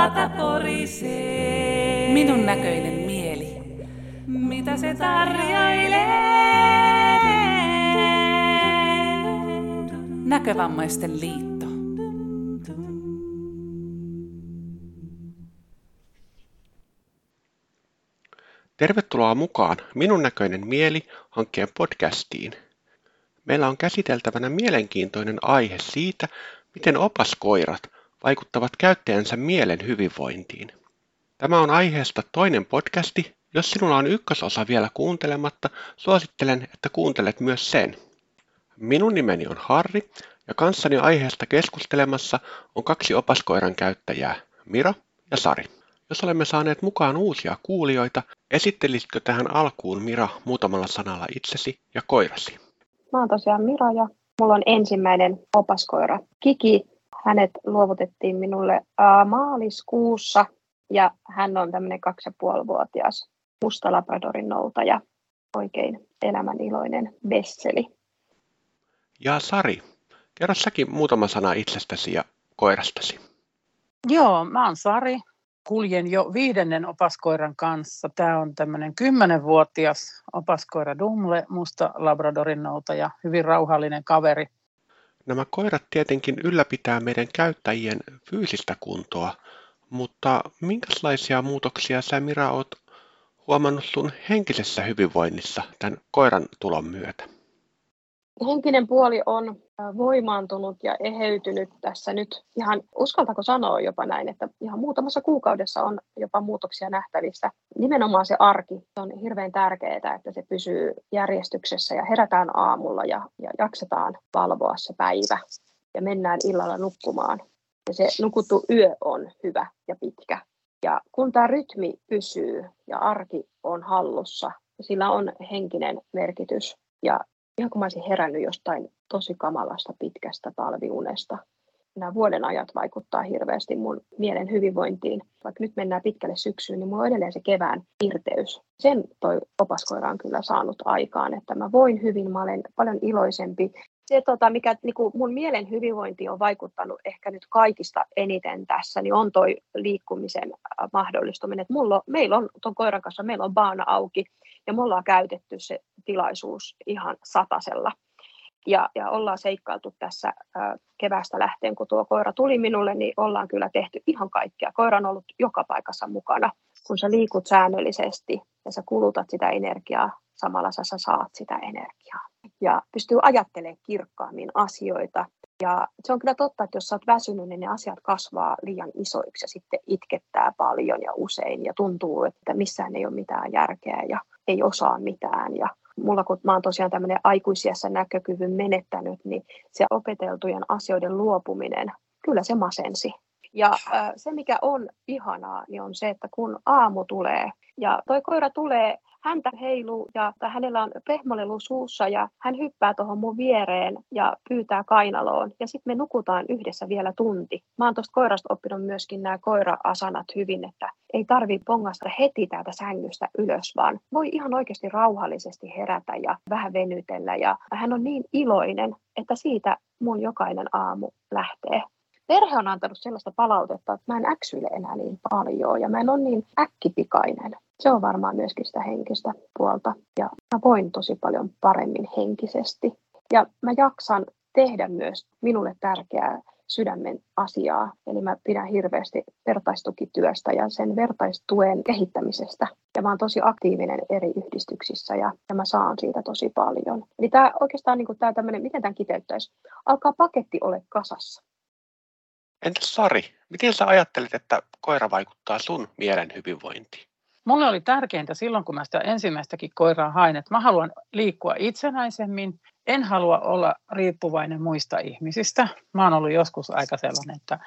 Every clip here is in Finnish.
pata porisee. Minun näköinen mieli. Mitä se tarjoilee? Näkövammaisten liitto. Tervetuloa mukaan Minun näköinen mieli hankkeen podcastiin. Meillä on käsiteltävänä mielenkiintoinen aihe siitä, miten opaskoirat vaikuttavat käyttäjänsä mielen hyvinvointiin. Tämä on aiheesta toinen podcasti. Jos sinulla on ykkösosa vielä kuuntelematta, suosittelen, että kuuntelet myös sen. Minun nimeni on Harri ja kanssani aiheesta keskustelemassa on kaksi opaskoiran käyttäjää, Mira ja Sari. Jos olemme saaneet mukaan uusia kuulijoita, esittelisitkö tähän alkuun Mira muutamalla sanalla itsesi ja koirasi? Mä oon tosiaan Mira ja mulla on ensimmäinen opaskoira Kiki. Hänet luovutettiin minulle maaliskuussa ja hän on tämmöinen kaksi ja puolivuotias musta labradorin noutaja. Oikein elämän iloinen Besseli. Ja Sari, kerro säkin muutama sana itsestäsi ja koirastasi. Joo, mä oon Sari kuljen jo viidennen opaskoiran kanssa. Tämä on tämmöinen kymmenenvuotias opaskoira Dumle, musta labradorin noutaja, hyvin rauhallinen kaveri. Nämä koirat tietenkin ylläpitää meidän käyttäjien fyysistä kuntoa, mutta minkälaisia muutoksia sä Mira oot huomannut sun henkisessä hyvinvoinnissa tämän koiran tulon myötä? Henkinen puoli on voimaantunut ja eheytynyt tässä nyt ihan, uskaltako sanoa jopa näin, että ihan muutamassa kuukaudessa on jopa muutoksia nähtävissä. Nimenomaan se arki on hirveän tärkeää, että se pysyy järjestyksessä ja herätään aamulla ja, ja jaksetaan valvoa se päivä ja mennään illalla nukkumaan. Ja se nukuttu yö on hyvä ja pitkä. Ja kun tämä rytmi pysyy ja arki on hallussa, sillä on henkinen merkitys. Ja ihan kun mä olisin herännyt jostain tosi kamalasta pitkästä talviunesta. Nämä vuoden ajat vaikuttaa hirveästi mun mielen hyvinvointiin. Vaikka nyt mennään pitkälle syksyyn, niin mulla on edelleen se kevään irteys. Sen toi opaskoira on kyllä saanut aikaan, että mä voin hyvin, mä olen paljon iloisempi. Se, tota, mikä niin kuin mun mielen hyvinvointi on vaikuttanut ehkä nyt kaikista eniten tässä, niin on toi liikkumisen mahdollistuminen. mulla meillä on tuon koiran kanssa, meillä on baana auki ja me ollaan käytetty se tilaisuus ihan satasella. Ja, ja ollaan seikkailtu tässä ä, kevästä lähtien, kun tuo koira tuli minulle, niin ollaan kyllä tehty ihan kaikkea. Koira on ollut joka paikassa mukana. Kun sä liikut säännöllisesti ja sä kulutat sitä energiaa, samalla sä, sä saat sitä energiaa. Ja pystyy ajattelemaan kirkkaammin asioita. Ja se on kyllä totta, että jos sä oot väsynyt, niin ne asiat kasvaa liian isoiksi ja sitten itkettää paljon ja usein ja tuntuu, että missään ei ole mitään järkeä ja ei osaa mitään. Ja mulla kun mä oon tosiaan tämmöinen aikuisiassa näkökyvyn menettänyt, niin se opeteltujen asioiden luopuminen, kyllä se masensi. Ja se, mikä on ihanaa, niin on se, että kun aamu tulee ja toi koira tulee häntä heiluu ja hänellä on pehmolelu suussa ja hän hyppää tuohon mun viereen ja pyytää kainaloon ja sitten me nukutaan yhdessä vielä tunti. Mä oon tuosta koirasta oppinut myöskin nämä koira-asanat hyvin, että ei tarvi pongasta heti täältä sängystä ylös, vaan voi ihan oikeasti rauhallisesti herätä ja vähän venytellä ja hän on niin iloinen, että siitä mun jokainen aamu lähtee perhe on antanut sellaista palautetta, että mä en äksyle enää niin paljon ja mä en ole niin äkkipikainen. Se on varmaan myöskin sitä henkistä puolta ja mä voin tosi paljon paremmin henkisesti. Ja mä jaksan tehdä myös minulle tärkeää sydämen asiaa. Eli mä pidän hirveästi vertaistukityöstä ja sen vertaistuen kehittämisestä. Ja mä oon tosi aktiivinen eri yhdistyksissä ja, ja mä saan siitä tosi paljon. Eli tämä oikeastaan niin tämä tämmöinen, miten tämän kiteyttäisi, alkaa paketti ole kasassa. Entäs Sari, miten sä ajattelet, että koira vaikuttaa sun mielen hyvinvointiin? Mulle oli tärkeintä silloin, kun mä sitä ensimmäistäkin koiraa hain, että mä haluan liikkua itsenäisemmin. En halua olla riippuvainen muista ihmisistä. Mä oon ollut joskus aika sellainen, että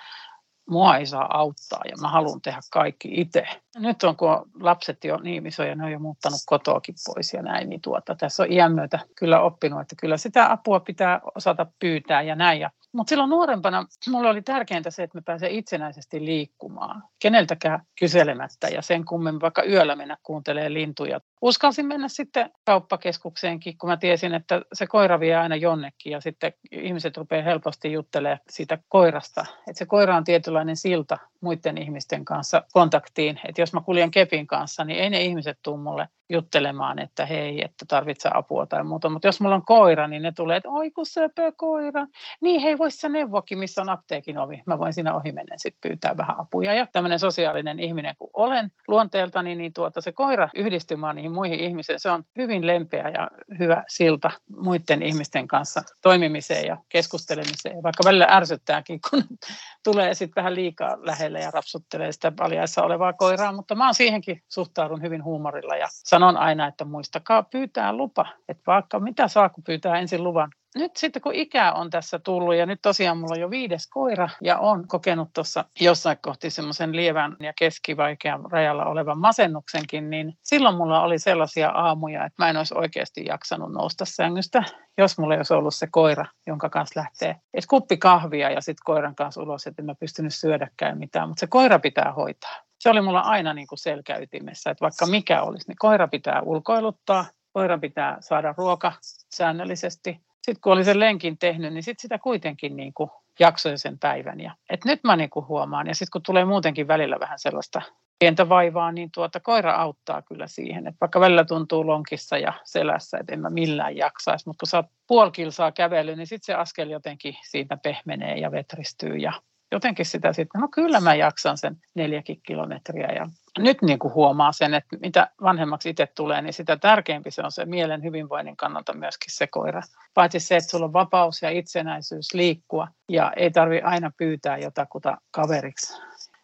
mua ei saa auttaa ja mä haluan tehdä kaikki itse. Nyt on, kun lapset jo niin isoja, ne on jo muuttanut kotoakin pois ja näin, niin tuota, tässä on iän myötä kyllä oppinut, että kyllä sitä apua pitää osata pyytää ja näin. Ja, mutta silloin nuorempana mulle oli tärkeintä se, että mä pääsen itsenäisesti liikkumaan, keneltäkään kyselemättä ja sen kummen vaikka yöllä mennä kuuntelee lintuja. Uskalsin mennä sitten kauppakeskukseenkin, kun mä tiesin, että se koira vie aina jonnekin ja sitten ihmiset rupeaa helposti juttelemaan siitä koirasta. Että se koira on tietynlainen silta muiden ihmisten kanssa kontaktiin. Että jos mä kuljen kepin kanssa, niin ei ne ihmiset tule mulle juttelemaan, että hei, että tarvitsee apua tai muuta. Mutta jos mulla on koira, niin ne tulee, että oi kun söpö koira. Niin hei, vois sä neuvokin, missä on apteekin ovi. Mä voin siinä ohi mennä sitten pyytää vähän apuja. Ja tämmöinen sosiaalinen ihminen kun olen luonteeltani, niin tuota, se koira yhdistymään niihin muihin ihmisiin, se on hyvin lempeä ja hyvä silta muiden ihmisten kanssa toimimiseen ja keskustelemiseen. Vaikka välillä ärsyttääkin, kun tulee sitten vähän liikaa lähelle ja rapsuttelee sitä paljaissa olevaa koiraa, mutta mä siihenkin suhtaudun hyvin huumorilla ja sanon aina, että muistakaa pyytää lupa, että vaikka mitä saa, kun pyytää ensin luvan. Nyt sitten kun ikä on tässä tullut ja nyt tosiaan mulla on jo viides koira ja on kokenut tuossa jossain kohti semmoisen lievän ja keskivaikean rajalla olevan masennuksenkin, niin silloin mulla oli sellaisia aamuja, että mä en olisi oikeasti jaksanut nousta sängystä, jos mulla ei olisi ollut se koira, jonka kanssa lähtee. Edes kuppi kahvia ja sitten koiran kanssa ulos, että en mä pystynyt syödäkään mitään, mutta se koira pitää hoitaa. Se oli mulla aina niin kuin selkäytimessä, että vaikka mikä olisi, niin koira pitää ulkoiluttaa, koira pitää saada ruoka säännöllisesti, sitten kun oli sen lenkin tehnyt, niin sitten sitä kuitenkin niin kuin jaksoi sen päivän. Ja, et nyt mä niin kuin huomaan, ja sitten kun tulee muutenkin välillä vähän sellaista pientä vaivaa, niin tuota, koira auttaa kyllä siihen. Et vaikka välillä tuntuu lonkissa ja selässä, että en mä millään jaksaisi, mutta kun sä oot puoli kilsaa kävely, niin sitten se askel jotenkin siitä pehmenee ja vetristyy ja jotenkin sitä sitten, no kyllä mä jaksan sen neljäkin kilometriä ja nyt niin kuin huomaa sen, että mitä vanhemmaksi itse tulee, niin sitä tärkeämpi se on se mielen hyvinvoinnin kannalta myöskin se koira. Paitsi se, että sulla on vapaus ja itsenäisyys liikkua ja ei tarvi aina pyytää jotakuta kaveriksi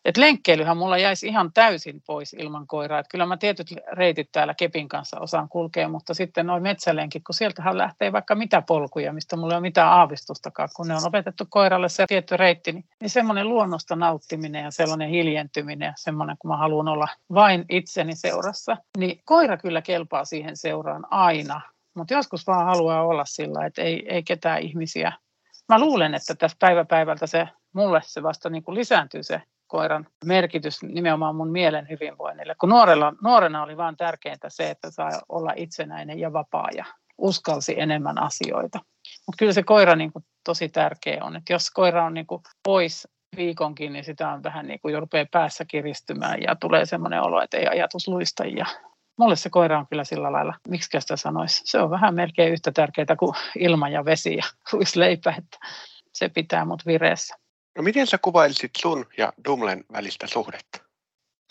et lenkkeilyhän mulla jäisi ihan täysin pois ilman koiraa. Et kyllä mä tietyt reitit täällä Kepin kanssa osaan kulkea, mutta sitten noin metsälenkit, kun sieltähän lähtee vaikka mitä polkuja, mistä mulla ei ole mitään aavistustakaan, kun ne on opetettu koiralle se tietty reitti, niin, niin semmoinen luonnosta nauttiminen ja sellainen hiljentyminen ja semmoinen, kun mä haluan olla vain itseni seurassa, niin koira kyllä kelpaa siihen seuraan aina, mutta joskus vaan haluaa olla sillä, että ei, ei ketään ihmisiä. Mä luulen, että tässä päivä päivältä se mulle se vasta niin kuin lisääntyy se koiran merkitys nimenomaan mun mielen hyvinvoinnille. Kun nuorella, nuorena oli vain tärkeintä se, että saa olla itsenäinen ja vapaa ja uskalsi enemmän asioita. Mutta kyllä se koira niin kuin tosi tärkeä on. että jos koira on niin kuin pois viikonkin, niin sitä on vähän niin kuin jo rupeaa päässä kiristymään ja tulee semmoinen olo, että ei ajatus luista. Ja mulle se koira on kyllä sillä lailla, miksi sitä sanoisi, se on vähän melkein yhtä tärkeää kuin ilma ja vesi ja ruisleipä, että se pitää mut vireessä. No miten sä kuvailisit sun ja Dumlen välistä suhdetta?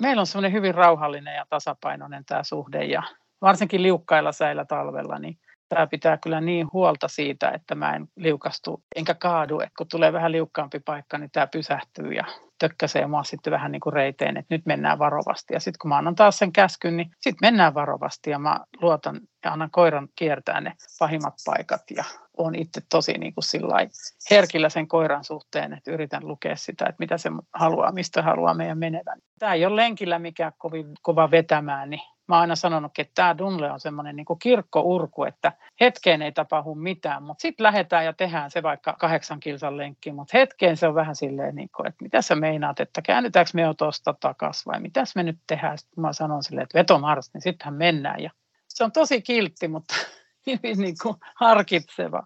Meillä on semmoinen hyvin rauhallinen ja tasapainoinen tämä suhde ja varsinkin liukkailla säillä talvella, niin tämä pitää kyllä niin huolta siitä, että mä en liukastu enkä kaadu. Et kun tulee vähän liukkaampi paikka, niin tämä pysähtyy ja tökkäsee mua sitten vähän niin kuin reiteen, että nyt mennään varovasti. Ja sitten kun mä annan taas sen käskyn, niin sitten mennään varovasti ja mä luotan ja annan koiran kiertää ne pahimmat paikat ja on itse tosi niin kuin herkillä sen koiran suhteen, että yritän lukea sitä, että mitä se haluaa, mistä haluaa meidän menevän. Tämä ei ole lenkillä mikään kovin kova vetämään, niin mä oon aina sanonut, että tämä Dunle on semmoinen niin kuin kirkkourku, että hetkeen ei tapahdu mitään, mutta sitten lähdetään ja tehdään se vaikka kahdeksan kilsan lenkki, mutta hetkeen se on vähän silleen, niin kuin, että mitä sä meinaat, että käännytäänkö me jo tuosta takaisin vai mitäs me nyt tehdään. Sitten mä sanon silleen, että vetomars, niin sittenhän mennään ja se on tosi kiltti, mutta hyvin niin kuin harkitseva.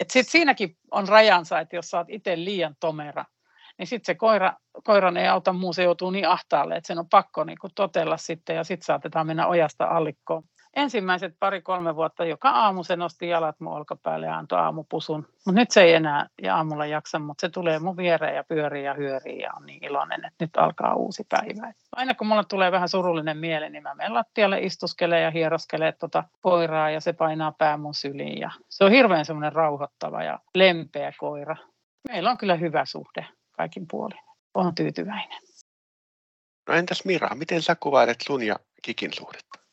Et sit siinäkin on rajansa, että jos oot itse liian tomera, niin sitten se koira, koiran ei auta muu, se joutuu niin ahtaalle, että sen on pakko niin kuin totella sitten ja sitten saatetaan mennä ojasta allikkoon ensimmäiset pari-kolme vuotta joka aamu se nosti jalat mun olkapäälle ja antoi aamupusun. Mutta nyt se ei enää ja aamulla jaksa, mutta se tulee mun viereen ja pyörii ja hyörii ja on niin iloinen, että nyt alkaa uusi päivä. Aina kun mulla tulee vähän surullinen mieli, niin mä menen lattialle istuskelee ja hieroskelee tuota koiraa ja se painaa pää mun syliin. Ja se on hirveän semmoinen rauhoittava ja lempeä koira. Meillä on kyllä hyvä suhde kaikin puolin. Olen tyytyväinen. No entäs Mira, miten sä kuvailet sun ja Kikin suhdetta?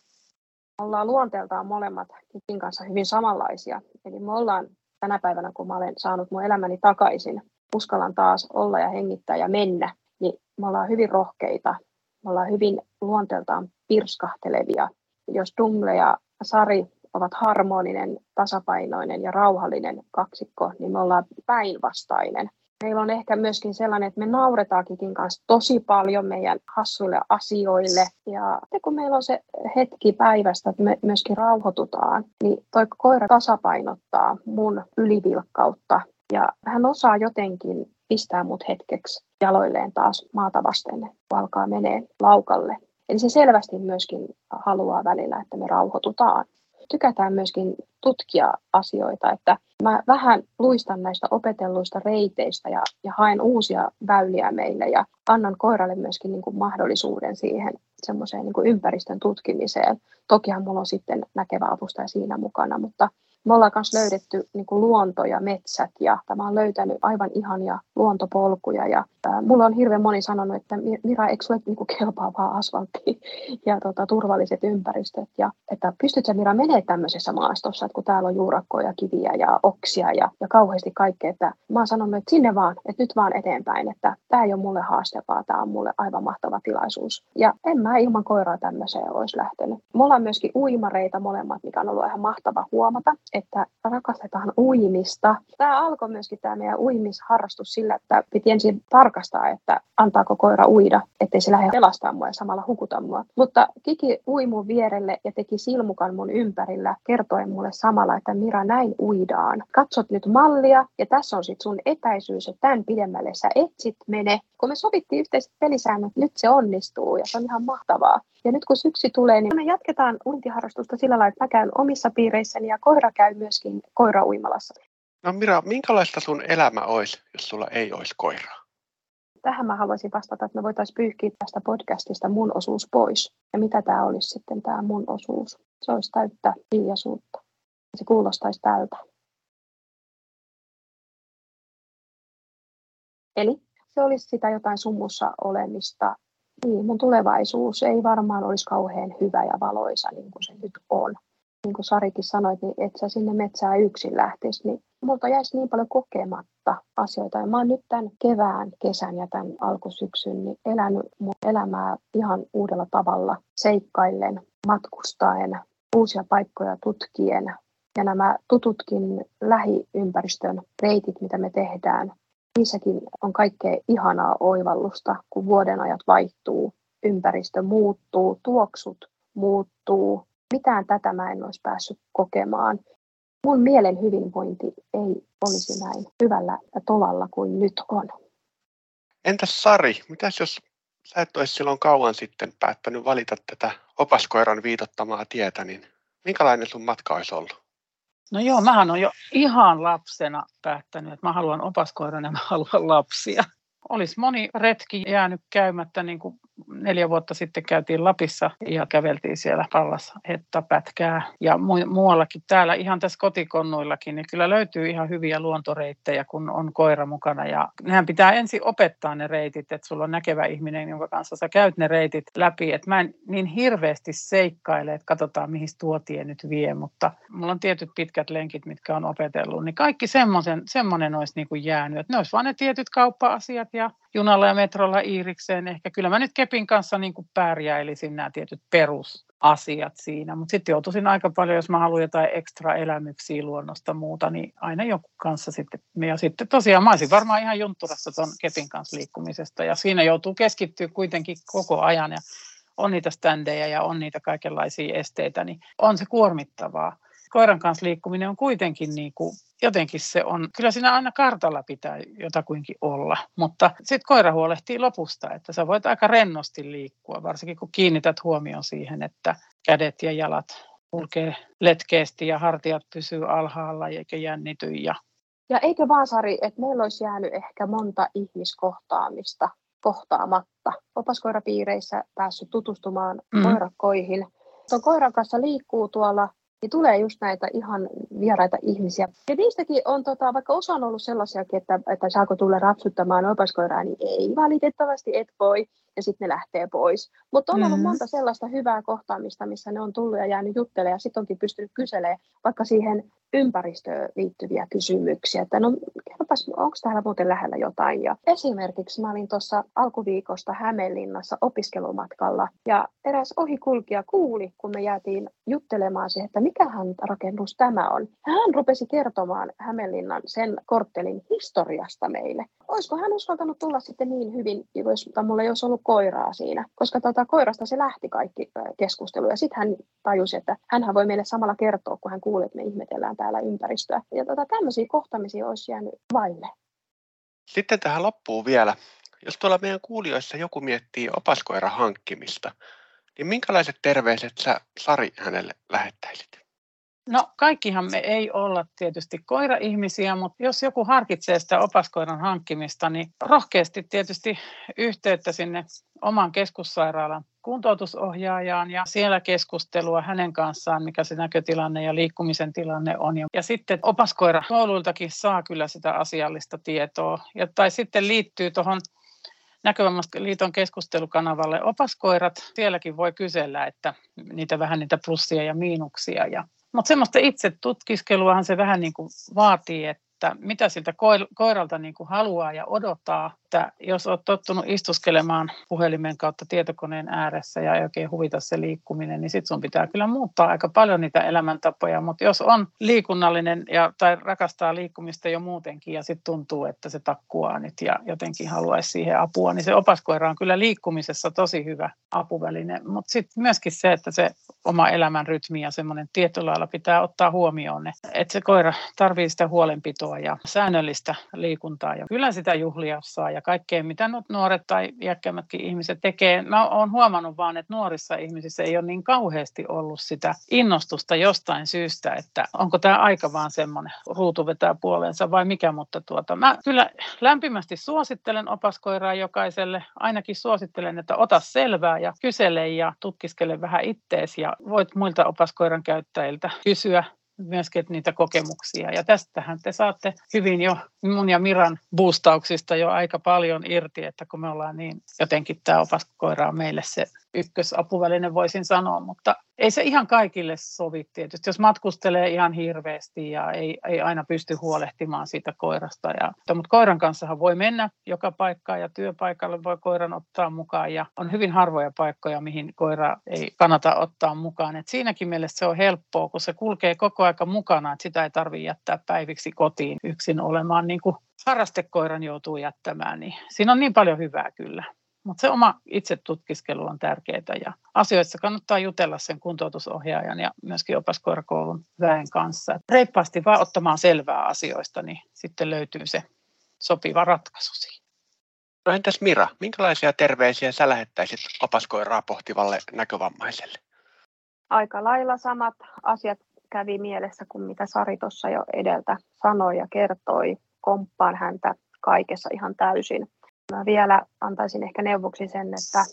Ollaan luonteeltaan molemmat Kikin kanssa hyvin samanlaisia. Eli me ollaan tänä päivänä, kun mä olen saanut mun elämäni takaisin, uskallan taas olla ja hengittää ja mennä, niin me ollaan hyvin rohkeita. Me ollaan hyvin luonteeltaan pirskahtelevia. Jos Dumle ja Sari ovat harmoninen, tasapainoinen ja rauhallinen kaksikko, niin me ollaan päinvastainen. Meillä on ehkä myöskin sellainen, että me nauretaan Kikin kanssa tosi paljon meidän hassuille asioille. Ja kun meillä on se hetki päivästä, että me myöskin rauhoitutaan, niin toi koira tasapainottaa mun ylivilkkautta. Ja hän osaa jotenkin pistää mut hetkeksi jaloilleen taas maata vasten, kun alkaa menee laukalle. Eli se selvästi myöskin haluaa välillä, että me rauhoitutaan. Tykätään myöskin tutkia asioita, että mä vähän luistan näistä opetelluista reiteistä ja, ja haen uusia väyliä meille ja annan koiralle myöskin niin kuin mahdollisuuden siihen semmoiseen niin kuin ympäristön tutkimiseen. Tokihan mulla on sitten näkevä avustaja siinä mukana, mutta me ollaan myös löydetty niin kuin luonto ja metsät ja tämä on löytänyt aivan ihania luontopolkuja. Ja, ää, mulla on hirveän moni sanonut, että Mira, eikö sulle niin kuin kelpaa vaan asfaltti ja tota, turvalliset ympäristöt. Ja että pystytkö Mira menee tämmöisessä maastossa, että kun täällä on juurakkoja, kiviä ja oksia ja, ja kauheasti kaikkea. Että mä oon sanonut, että sinne vaan, että nyt vaan eteenpäin, että tämä ei ole mulle haastavaa, tämä on mulle aivan mahtava tilaisuus. Ja en mä ilman koiraa tämmöiseen olisi lähtenyt. Me ollaan myöskin uimareita molemmat, mikä on ollut ihan mahtava huomata että rakastetaan uimista. Tämä alkoi myöskin tämä meidän uimisharrastus sillä, että piti ensin tarkastaa, että antaako koira uida, ettei se lähde pelastamaan mua ja samalla hukuta mua. Mutta Kiki ui mun vierelle ja teki silmukan mun ympärillä, kertoen mulle samalla, että Mira, näin uidaan. Katsot nyt mallia ja tässä on sitten sun etäisyys, että tämän pidemmälle sä et sit mene. Kun me sovittiin yhteiset pelisäännöt, nyt se onnistuu ja se on ihan mahtavaa. Ja nyt kun syksy tulee, niin me jatketaan uintiharrastusta sillä lailla, että mä käyn omissa piireissäni ja koira käy myöskin koira-uimalassa. No Mira, minkälaista sun elämä olisi, jos sulla ei olisi koiraa? Tähän mä haluaisin vastata, että me voitaisiin pyyhkiä tästä podcastista mun osuus pois. Ja mitä tämä olisi sitten tämä mun osuus? Se olisi täyttä hiljaisuutta. Se kuulostaisi tältä. Eli se olisi sitä jotain sumussa olemista, niin, mun tulevaisuus ei varmaan olisi kauhean hyvä ja valoisa niin kuin se nyt on. Niin kuin Sarikin sanoi, niin että sä sinne metsään yksin lähtisi, niin multa jäisi niin paljon kokematta asioita. Ja mä oon nyt tämän kevään, kesän ja tämän alkusyksyn niin elänyt mun elämää ihan uudella tavalla, seikkaillen, matkustaen, uusia paikkoja tutkien. Ja nämä tututkin lähiympäristön reitit, mitä me tehdään, niissäkin on kaikkea ihanaa oivallusta, kun vuodenajat vaihtuu, ympäristö muuttuu, tuoksut muuttuu. Mitään tätä mä en olisi päässyt kokemaan. Mun mielen hyvinvointi ei olisi näin hyvällä tolalla kuin nyt on. Entäs Sari, mitäs jos sä et olisi silloin kauan sitten päättänyt valita tätä opaskoiran viitottamaa tietä, niin minkälainen sun matka olisi ollut? No joo, mähän on jo ihan lapsena päättänyt, että mä haluan opaskoiran ja mä haluan lapsia. Olisi moni retki jäänyt käymättä, niin kuin neljä vuotta sitten käytiin Lapissa ja käveltiin siellä Pallassa pätkää. Ja mu- muuallakin täällä ihan tässä kotikonnuillakin, niin kyllä löytyy ihan hyviä luontoreittejä, kun on koira mukana. Ja nehän pitää ensin opettaa ne reitit, että sulla on näkevä ihminen, jonka kanssa sä käyt ne reitit läpi, että mä en niin hirveästi seikkaile, että katsotaan mihin tuo tie nyt vie, mutta mulla on tietyt pitkät lenkit, mitkä on opetellut, niin kaikki semmoisen, semmoinen olisi niin kuin jäänyt, että ne olisi vain ne tietyt kauppa-asiat ja junalla ja metrolla Iirikseen. Ehkä kyllä mä nyt Kepin kanssa niin kuin pärjäilisin nämä tietyt perusasiat siinä, mutta sitten joutuisin aika paljon, jos mä haluan jotain ekstra elämyksiä luonnosta muuta, niin aina joku kanssa sitten. Ja sitten tosiaan mä olisin varmaan ihan juntturassa tuon Kepin kanssa liikkumisesta ja siinä joutuu keskittyä kuitenkin koko ajan ja on niitä standeja ja on niitä kaikenlaisia esteitä, niin on se kuormittavaa koiran kanssa liikkuminen on kuitenkin niin kuin, jotenkin se on, kyllä siinä aina kartalla pitää jotakuinkin olla, mutta sitten koira huolehtii lopusta, että sä voit aika rennosti liikkua, varsinkin kun kiinnität huomioon siihen, että kädet ja jalat kulkee letkeästi ja hartiat pysyy alhaalla eikä jännity. Ja, ja eikö vaan Sari, että meillä olisi jäänyt ehkä monta ihmiskohtaamista kohtaamatta. Opaskoirapiireissä päässyt tutustumaan mm. koirakkoihin. Tuon koiran kanssa liikkuu tuolla niin tulee just näitä ihan vieraita ihmisiä. Ja niistäkin on, tota, vaikka osa on ollut sellaisiakin, että, että saako tulla rapsuttamaan opaskoiraa, niin ei valitettavasti et voi. ja sitten ne lähtee pois. Mutta on ollut Mm. monta sellaista hyvää kohtaamista, missä ne on tullut ja jäänyt juttelemaan ja sitten onkin pystynyt kyselemään vaikka siihen ympäristöön liittyviä kysymyksiä, että no kerropas, onko täällä muuten lähellä jotain. Ja esimerkiksi mä olin tuossa alkuviikosta Hämeenlinnassa opiskelumatkalla ja eräs ohikulkija kuuli, kun me jäätiin juttelemaan siihen, että mikähän rakennus tämä on. Hän rupesi kertomaan Hämeenlinnan sen korttelin historiasta meille. Olisiko hän uskaltanut tulla sitten niin hyvin, jos mulla ei olisi ollut koiraa siinä, koska tota, koirasta se lähti kaikki keskustelu. Ja sitten hän tajusi, että hän voi meille samalla kertoa, kun hän kuuli, että me ihmetellään täällä ympäristöä. Ja tota, tämmöisiä kohtamisia olisi jäänyt vaille. Sitten tähän loppuu vielä, jos tuolla meidän kuulijoissa joku miettii opaskoiran hankkimista, niin minkälaiset terveiset sä Sari hänelle lähettäisit? No kaikkihan me ei olla tietysti koira-ihmisiä, mutta jos joku harkitsee sitä opaskoiran hankkimista, niin rohkeasti tietysti yhteyttä sinne oman keskussairaalan kuntoutusohjaajaan ja siellä keskustelua hänen kanssaan, mikä se näkötilanne ja liikkumisen tilanne on. Ja sitten opaskoira kouluiltakin saa kyllä sitä asiallista tietoa. Ja, tai sitten liittyy tuohon Näkövammaisten liiton keskustelukanavalle opaskoirat. Sielläkin voi kysellä, että niitä vähän niitä plussia ja miinuksia. Ja, mutta semmoista itse tutkiskeluahan se vähän niin kuin vaatii, että mitä siltä koiralta niin kuin haluaa ja odottaa. Että jos olet tottunut istuskelemaan puhelimen kautta tietokoneen ääressä ja ei oikein huvita se liikkuminen, niin sitten sun pitää kyllä muuttaa aika paljon niitä elämäntapoja. Mutta jos on liikunnallinen ja, tai rakastaa liikkumista jo muutenkin ja sitten tuntuu, että se takkuaa nyt ja jotenkin haluaisi siihen apua, niin se opaskoira on kyllä liikkumisessa tosi hyvä apuväline. Mutta sitten myöskin se, että se oma elämän rytmi ja semmoinen tietyllä lailla pitää ottaa huomioon, että se koira tarvitsee sitä huolenpitoa ja säännöllistä liikuntaa ja kyllä sitä juhlia saa ja kaikkea, mitä nyt nuoret tai iäkkäimmätkin ihmiset tekee. Mä oon huomannut vaan, että nuorissa ihmisissä ei ole niin kauheasti ollut sitä innostusta jostain syystä, että onko tämä aika vaan semmoinen ruutu vetää puoleensa vai mikä, mutta tuota, mä kyllä lämpimästi suosittelen opaskoiraa jokaiselle, ainakin suosittelen, että ota selvää ja kysele ja tutkiskele vähän ittees ja voit muilta opaskoiran käyttäjiltä kysyä myöskin niitä kokemuksia. Ja tästähän te saatte hyvin jo mun ja Miran boostauksista jo aika paljon irti, että kun me ollaan niin jotenkin tämä opaskoira on meille se ykkösapuväline voisin sanoa, mutta ei se ihan kaikille sovi tietysti. Jos matkustelee ihan hirveästi ja ei, ei aina pysty huolehtimaan siitä koirasta. Ja, mutta koiran kanssahan voi mennä joka paikkaan ja työpaikalle voi koiran ottaa mukaan ja on hyvin harvoja paikkoja, mihin koira ei kannata ottaa mukaan. Et siinäkin mielessä se on helppoa, kun se kulkee koko aika mukana, että sitä ei tarvitse jättää päiviksi kotiin yksin olemaan niin kuin harrastekoiran joutuu jättämään. Niin siinä on niin paljon hyvää kyllä. Mutta se oma itse tutkiskelu on tärkeää ja asioissa kannattaa jutella sen kuntoutusohjaajan ja myöskin opaskoirakoulun väen kanssa. Reippaasti vaan ottamaan selvää asioista, niin sitten löytyy se sopiva ratkaisu siihen. No entäs Mira, minkälaisia terveisiä sä lähettäisit opaskoiraa pohtivalle näkövammaiselle? Aika lailla samat asiat kävi mielessä kuin mitä Sari tuossa jo edeltä sanoi ja kertoi. Komppaan häntä kaikessa ihan täysin. Mä vielä antaisin ehkä neuvoksi sen, että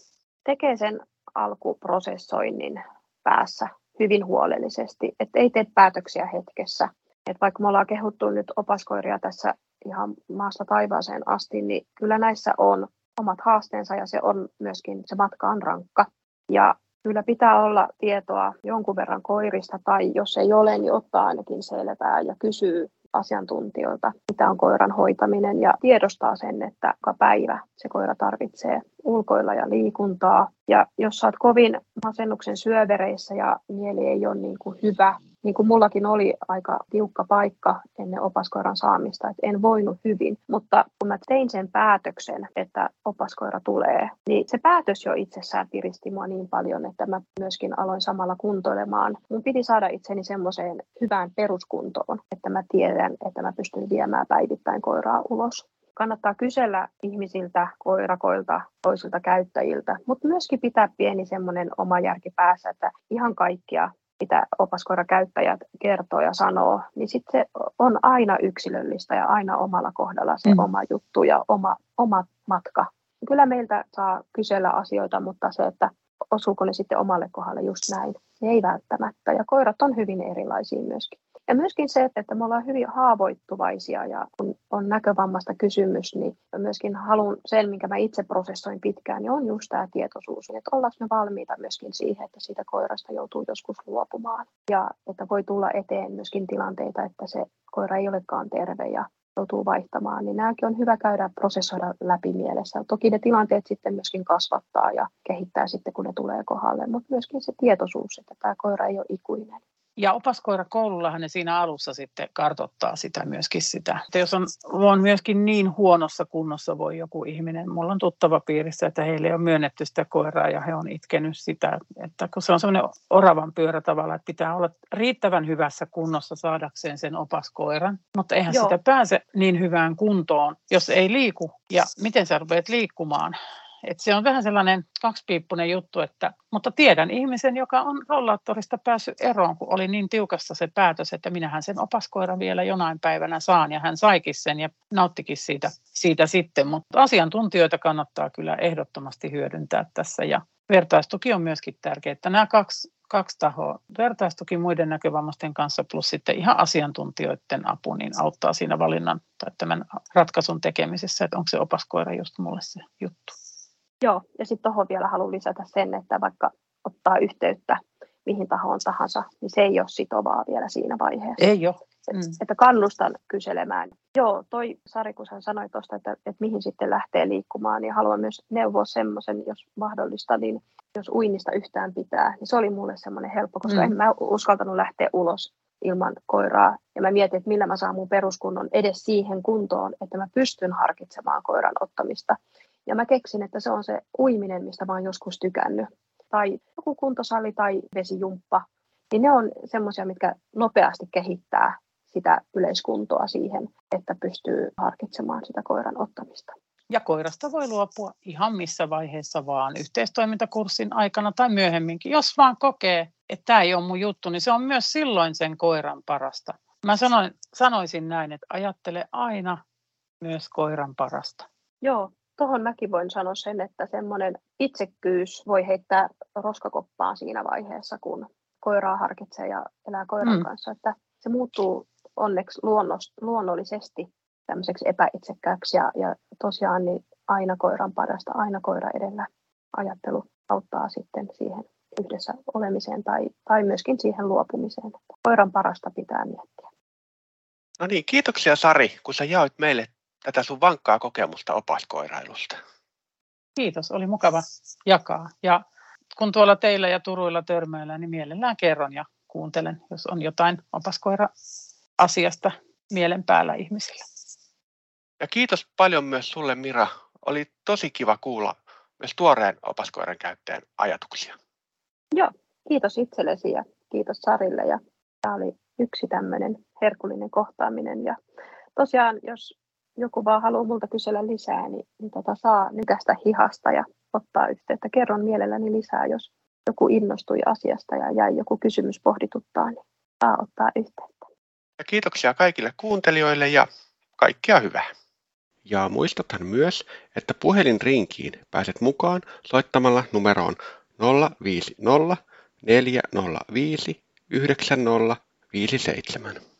tekee sen alkuprosessoinnin päässä hyvin huolellisesti, että ei tee päätöksiä hetkessä. Et vaikka me ollaan kehuttu nyt opaskoiria tässä ihan maasta taivaaseen asti, niin kyllä näissä on omat haasteensa ja se on myöskin, se matka on rankka. Ja kyllä pitää olla tietoa jonkun verran koirista tai jos ei ole, niin ottaa ainakin selvää ja kysyy asiantuntijoilta, mitä on koiran hoitaminen ja tiedostaa sen, että joka päivä se koira tarvitsee ulkoilla ja liikuntaa. Ja jos saat kovin masennuksen syövereissä ja mieli ei ole niin kuin hyvä, niin kuin mullakin oli aika tiukka paikka ennen opaskoiran saamista, että en voinut hyvin. Mutta kun mä tein sen päätöksen, että opaskoira tulee, niin se päätös jo itsessään piristi mua niin paljon, että mä myöskin aloin samalla kuntoilemaan. Mun piti saada itseni semmoiseen hyvään peruskuntoon, että mä tiedän, että mä pystyn viemään päivittäin koiraa ulos kannattaa kysellä ihmisiltä, koirakoilta, toisilta käyttäjiltä, mutta myöskin pitää pieni semmoinen oma järki päässä, että ihan kaikkia mitä opaskoirakäyttäjät kertoo ja sanoo, niin sitten se on aina yksilöllistä ja aina omalla kohdalla se mm. oma juttu ja oma, oma matka. Kyllä meiltä saa kysellä asioita, mutta se, että osuuko ne sitten omalle kohdalle just näin, niin ei välttämättä. Ja koirat on hyvin erilaisia myöskin. Ja myöskin se, että me ollaan hyvin haavoittuvaisia ja kun on näkövammasta kysymys, niin myöskin haluan sen, minkä mä itse prosessoin pitkään, niin on just tämä tietoisuus, että ollaanko me valmiita myöskin siihen, että siitä koirasta joutuu joskus luopumaan ja että voi tulla eteen myöskin tilanteita, että se koira ei olekaan terve ja joutuu vaihtamaan, niin nämäkin on hyvä käydä prosessoida läpi mielessä. Toki ne tilanteet sitten myöskin kasvattaa ja kehittää sitten, kun ne tulee kohdalle, mutta myöskin se tietoisuus, että tämä koira ei ole ikuinen. Ja opaskoira koulullahan ne siinä alussa sitten kartottaa sitä myöskin sitä. Että jos on, on myöskin niin huonossa kunnossa voi joku ihminen, mulla on tuttava piirissä, että heille on myönnetty sitä koiraa ja he on itkenyt sitä, että kun se on semmoinen oravan pyörä tavalla, että pitää olla riittävän hyvässä kunnossa saadakseen sen opaskoiran, mutta eihän Joo. sitä pääse niin hyvään kuntoon, jos ei liiku. Ja miten sä rupeat liikkumaan? Et se on vähän sellainen kaksipiippunen juttu, että, mutta tiedän ihmisen, joka on rollaattorista päässyt eroon, kun oli niin tiukassa se päätös, että minähän sen opaskoiran vielä jonain päivänä saan ja hän saikin sen ja nauttikin siitä, siitä sitten. Mutta asiantuntijoita kannattaa kyllä ehdottomasti hyödyntää tässä ja vertaistuki on myöskin tärkeää, että nämä kaksi kaksi tahoa, vertaistuki muiden näkövammaisten kanssa plus sitten ihan asiantuntijoiden apu, niin auttaa siinä valinnan tai tämän ratkaisun tekemisessä, että onko se opaskoira just mulle se juttu. Joo, ja sitten tuohon vielä haluan lisätä sen, että vaikka ottaa yhteyttä mihin tahoon tahansa, niin se ei ole sitovaa vielä siinä vaiheessa. Ei ole. Mm. Että kannustan kyselemään. Joo, toi Sari, kun hän sanoi tuosta, että, että mihin sitten lähtee liikkumaan, niin haluan myös neuvoa semmoisen, jos mahdollista, niin jos uinnista yhtään pitää, niin se oli mulle semmoinen helppo, koska mm. en mä uskaltanut lähteä ulos ilman koiraa. Ja mä mietin, että millä mä saan mun peruskunnon edes siihen kuntoon, että mä pystyn harkitsemaan koiran ottamista. Ja mä keksin, että se on se uiminen, mistä mä oon joskus tykännyt. Tai joku kuntosali tai vesijumppa. Niin ne on semmoisia, mitkä nopeasti kehittää sitä yleiskuntoa siihen, että pystyy harkitsemaan sitä koiran ottamista. Ja koirasta voi luopua ihan missä vaiheessa vaan yhteistoimintakurssin aikana tai myöhemminkin. Jos vaan kokee, että tämä ei ole mun juttu, niin se on myös silloin sen koiran parasta. Mä sanoin, sanoisin näin, että ajattele aina myös koiran parasta. Joo, tuohon mäkin voin sanoa sen, että semmoinen itsekkyys voi heittää roskakoppaan siinä vaiheessa, kun koiraa harkitsee ja elää koiran mm. kanssa. Että se muuttuu onneksi luonnos, luonnollisesti tämmöiseksi epäitsekkääksi ja, ja tosiaan niin aina koiran parasta, aina koira edellä ajattelu auttaa sitten siihen yhdessä olemiseen tai, tai myöskin siihen luopumiseen. Koiran parasta pitää miettiä. No niin, kiitoksia Sari, kun sä jaoit meille tätä sun vankkaa kokemusta opaskoirailusta. Kiitos, oli mukava jakaa. Ja kun tuolla teillä ja Turuilla törmäillään, niin mielellään kerron ja kuuntelen, jos on jotain opaskoira-asiasta mielen päällä ihmisillä. Ja kiitos paljon myös sulle Mira. Oli tosi kiva kuulla myös tuoreen opaskoiran käyttäjän ajatuksia. Joo, kiitos itsellesi ja kiitos Sarille. Ja tämä oli yksi tämmöinen herkullinen kohtaaminen. Ja tosiaan, jos joku vaan haluaa multa kysellä lisää, niin, niin tota, saa nykästä hihasta ja ottaa yhteyttä. Kerron mielelläni lisää, jos joku innostui asiasta ja jäi joku kysymys pohdituttaa, niin saa ottaa yhteyttä. Ja kiitoksia kaikille kuuntelijoille ja kaikkea hyvää. Ja muistathan myös, että puhelinrinkiin pääset mukaan soittamalla numeroon 050 405 9057.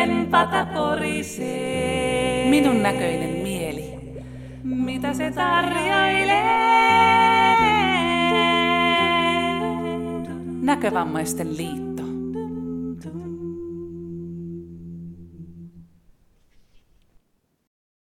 Mielen pata porisee. Minun näköinen mieli. Mitä se tarjoilee? Näkövammaisten liitto.